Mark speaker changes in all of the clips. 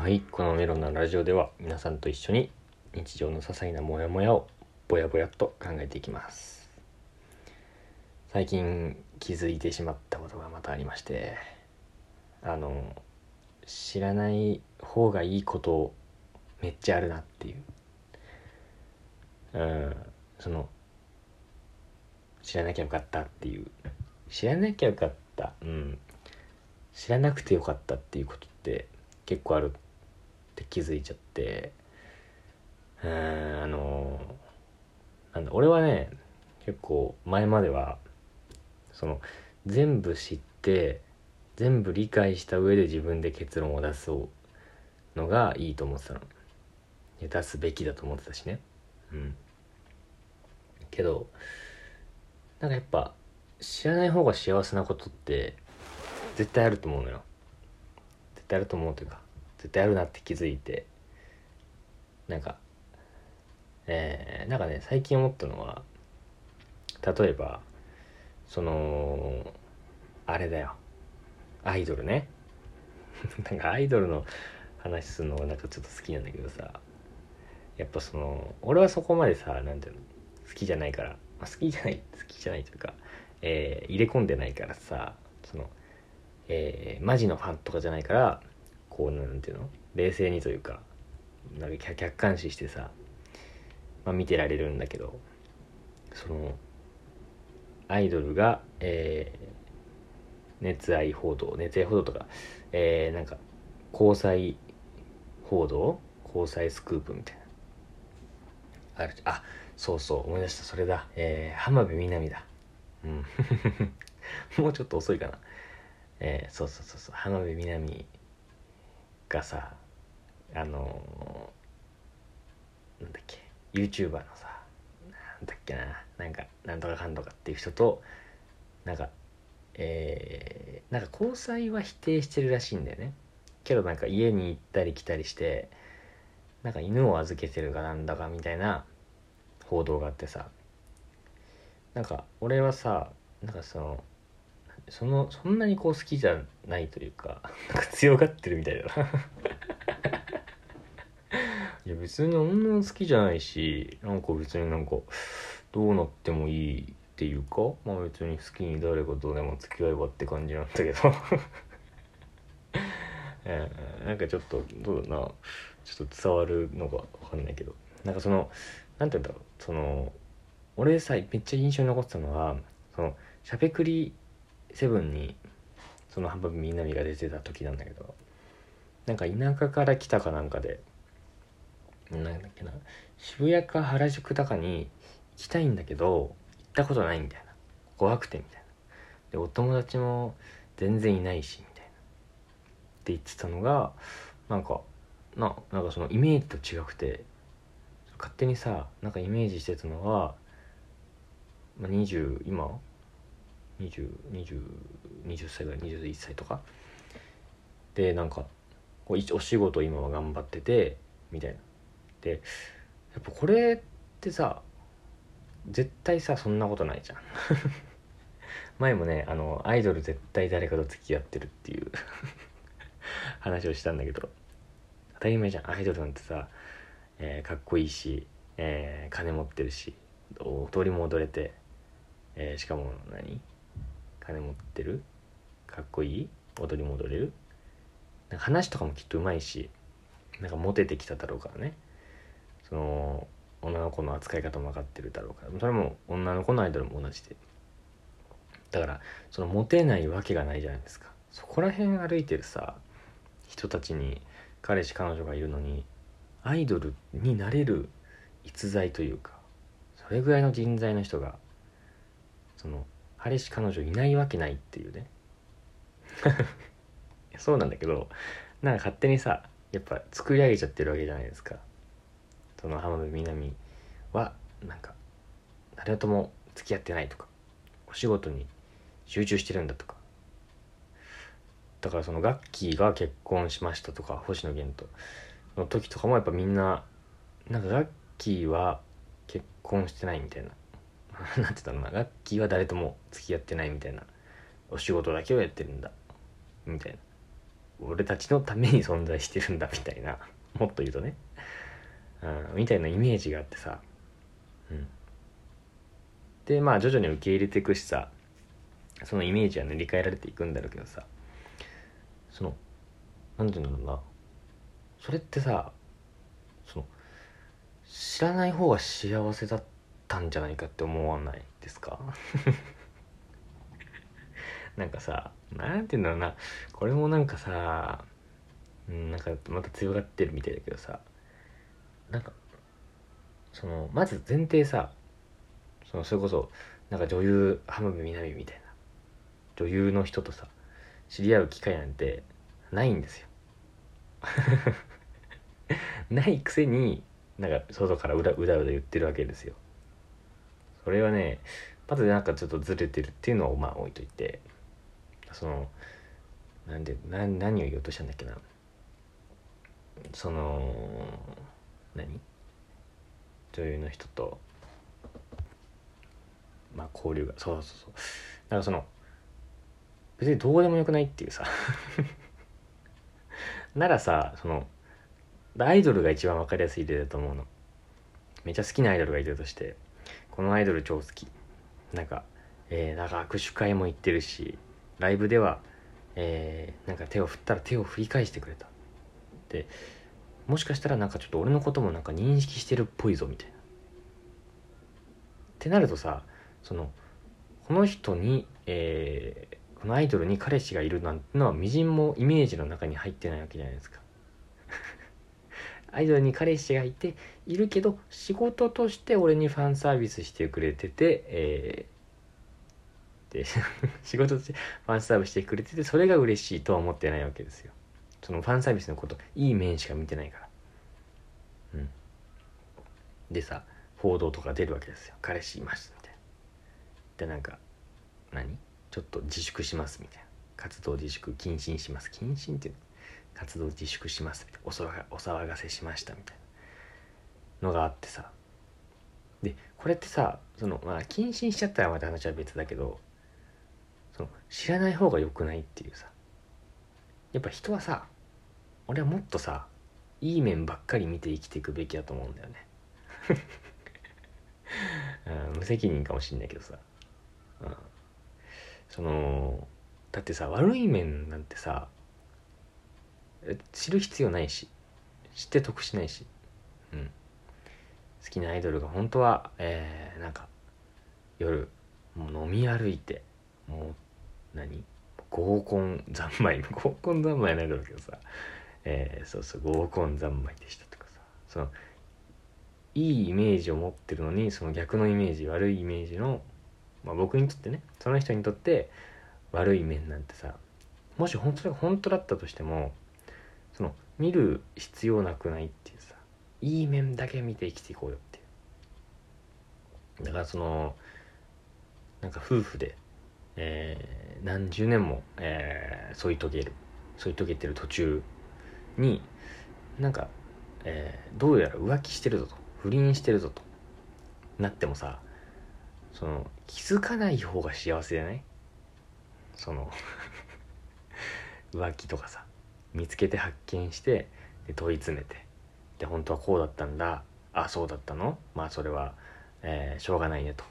Speaker 1: はいこのメロンなラジオでは皆さんと一緒に日常の些細なモヤモヤをぼやぼやっと考えていきます。最近気づいてしまったことがまたありましてあの知らない方がいいことめっちゃあるなっていう。うんその知らなきゃよかったっていう。知らなきゃよかった。うん。知らなくてよかったっていうことって結構ある。って気づいちゃって。うんあのなんだ俺はね結構前まではその全部知って全部理解した上で自分で結論を出すのがいいと思ってたの。出すべきだと思ってたしね。うん。けどなんかやっぱ知らない方が幸せなことって絶対あると思うのよ。絶対あると思うというか絶対あるなって気づいてなんかえー、なんかね最近思ったのは例えばそのあれだよ。アイドルね。なんかアイドルの話するのがなんかちょっと好きなんだけどさ。やっぱその俺はそこまでさ何ていうの好きじゃないから、まあ、好きじゃない好きじゃないというか、えー、入れ込んでないからさ。その、えー、マジのファンとかじゃないからこうなんていうの？冷静にというかなんか客観視してさ、まあ、見てられるんだけどそのアイドルが、えー、熱愛報道熱愛報道とか、えー、なんか交際報道？交際スクープみたいな。あるあそうそう思い出した。それだ、えー、浜辺美波だ。うん。もうちょっと遅いかな。えー、そうそうそうそう。浜辺美波がさあのー、なんだっけ YouTuber のさなんだっけななんかなんとかかんとかっていう人となんかえー、なんか交際は否定してるらしいんだよね。けどなんか家に行ったり来たりしてなんか犬を預けてるかなんだかみたいな報道があってさ。なんか俺はさなんかそのそのそんなにこう好きじゃないというかなんか強がってるみたいだな。いや別に女好きじゃないしなんか別になんかどうなってもいいっていうかまあ別に好きに誰かとでも付き合えばって感じなんだけど。えー、なんかちょっとどうだな。ちょっと伝わるのか分かんないけど。なんかその何て言うんだろう。その俺さめっちゃ印象に残ってたのはそのしゃべくりセブンにその浜辺美波が出てた時なんだけどなんか田舎から来たかなんかでなんだっけな渋谷か原宿とかに行きたいんだけど行ったことないみたいな。怖くてみたいな。でお友達も全然いないしみたいな。って言ってたのがなんかななんかそのイメージと違くて勝手にさなんかイメージしてたのは、まあ、20今2020 20歳ぐらい21歳とか。でなんかこうお仕事今は頑張っててみたいな。でやっぱこれってさ絶対さそんなことないじゃん。前もねあのアイドル絶対誰かと付き合ってるっていう 話をしたんだけど。当たり前じゃん。アイドルなんてさ、えー、かっこいいし、えー、金持ってるし踊りも踊れて、えー、しかも何？金持ってる？かっこいい？踊りも踊れる？なんか話とかもきっとうまいしなんかモテてきただろうからね。その女の子の扱い方も分かってるだろうから。それも女の子のアイドルも同じで。だからそのモテないわけがないじゃないですか。そこら辺歩いてるさ人たちに彼氏彼女がいるのにアイドルになれる逸材というかそれぐらいの人材の人がその彼氏彼女いないわけないっていうね。そうなんだけどなんか勝手にさやっぱ作り上げちゃってるわけじゃないですか。その浜辺美波はなんか誰とも付き合ってないとかお仕事に集中してるんだとか。だからそのガッキーが結婚しましたとか星野源との時とかもやっぱみんななんかガッキーは結婚してないみたいな。なんて言ったの？なガッキーは誰とも付き合ってないみたいな。お仕事だけをやってるんだ。みたいな。俺たちのために存在してるんだみたいな。もっと言うとね、うん、みたいなイメージがあってさ、うん、でまあ徐々に受け入れていくしさそのイメージは塗り替えられていくんだろうけどさ。その何て言うんだろうな。それってさその知らない方が幸せだったんじゃないかって思わないですか？なんかさなんて言うんだろうな。これもなんかさうんなんかまた強がってるみたいだけどさ。なんかそのまず前提さそのそれこそなんか女優浜辺美波みたいな。女優の人とさ知り合う機会なんてないんですよ。ないくせになんか外からうだうだうだ言ってるわけですよ。それはねまずなんかちょっとずれてるっていうのをまあ置いといてそのなんでな何を言おうとしたんだっけな。その何？女優の人とまあ交流がそうそうそう。だからその別にどうでもよくないっていうさ。ならさそのアイドルが一番分かりやすい例だと思うの。めっちゃ好きなアイドルがいたとして。このアイドル超好き。なんかえー、なんか握手会も行ってるしライブではえー、なんか手を振ったら手を振り返してくれた。でもしかしたらなんかちょっと俺のこともなんか認識してるっぽいぞみたいな。ってなるとさそのこの人に、えー、このアイドルに彼氏がいるなんてのはみじんもイメージの中に入ってないわけじゃないですか。アイドルに彼氏がいているけど仕事として俺にファンサービスしてくれてて、えー、で 仕事としてファンサービスしてくれててそれが嬉しいとは思ってないわけですよ。そのファンサービスのこといい面しか見てないから。うん。でさ報道とか出るわけですよ。彼氏いますみたいな。でなんか何？ちょっと自粛しますみたいな。活動自粛謹慎します。謹慎っていうの？活動自粛しますみたいな。お騒がせしましたみたいなのがあってさ。でこれってさそのまあ謹慎しちゃったらまた話は別だけどその知らない方が良くないっていうさ。やっぱ人はさ俺はもっとさいい面ばっかり見て生きていくべきだと思うんだよね。うん、無責任かもしんないけどさ、うん、そのだってさ悪い面なんてさ知る必要ないし知って得しないし、うん、好きなアイドルが本当は、えー、なんか夜もう飲み歩いてもう何？合コン三昧。合コン三昧ないだろうけどさ、えー、そうそう合コン三昧でしたとかさ。そのいいイメージを持ってるのにその逆のイメージ悪いイメージの、まあ、僕にとってねその人にとって悪い面なんてさもし本当本当だったとしてもその見る必要なくないっていうさいい面だけ見て生きていこうよっていう。だからそのなんか夫婦で、えー、何十年も、えー、添い遂げる添い遂げてる途中になんか、えー、どうやら浮気してるぞと不倫してるぞとなってもさその気づかない方が幸せじゃない？その 浮気とかさ。見つけて発見してで問い詰めてで本当はこうだったんだ。あそうだったの？まあそれは、えー、しょうがないねと。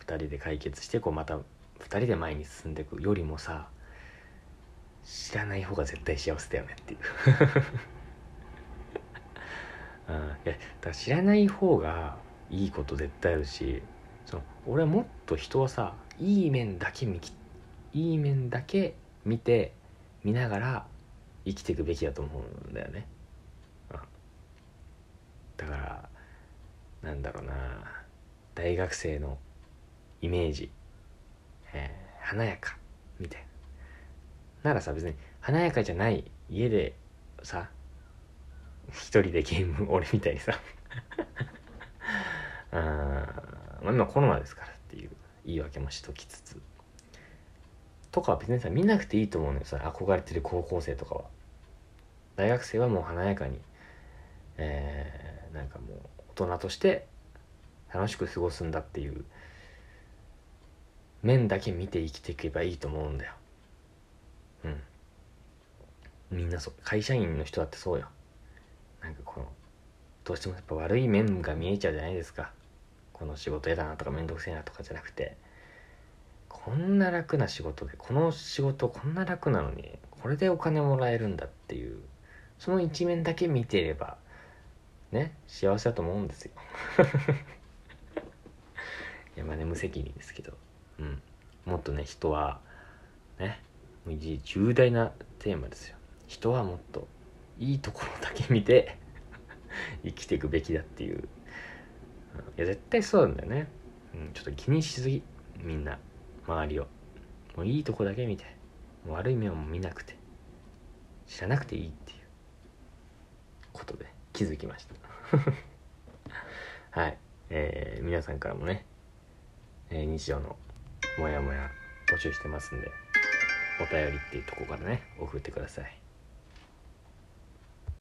Speaker 1: 2人で解決してこうまた2人で前に進んでいく。よりもさ知らない方が絶対幸せだよねっていう。うん、いやだから知らない方がいいこと絶対あるしその俺はもっと人はさいい面だけ見いい面だけ見て見ながら生きていくべきだと思うんだよね、だからなんだろうな。大学生のイメージ、えー、華やか。みたいな。ならさ別に華やかじゃない家でさ一人でゲーム 俺みたいにさ。あ まあ今コロナですからっていう言い訳もしときつつ。とかは別にさ見なくていいと思うのよそ憧れてる高校生とかは。大学生はもう華やかに、えー、なんかもう大人として楽しく過ごすんだっていう面だけ見て生きていけばいいと思うんだよ。うん。みんなそう会社員の人だってそうよなんかこのどうしてもやっぱ悪い面が見えちゃうじゃないですかこの仕事嫌だなとかめんどくせえなとかじゃなくてこんな楽な仕事でこの仕事こんな楽なのにこれでお金もらえるんだっていうその一面だけ見てればね幸せだと思うんですよ。いやまあね無責任ですけど。うん。もっとね人はね重大なテーマですよ。人はもっといいところだけ見て 生きていくべきだっていう、いや絶対そうなんだよね、うん、ちょっと気にしすぎ。みんな。周りを。もういいとこだけ見て。悪い面も見なくて。知らなくていいっていう。ことで気づきました。はい。えー、皆さんからもね、えー、日常のモヤモヤ募集してますんでお便りっていうとこからね送ってください。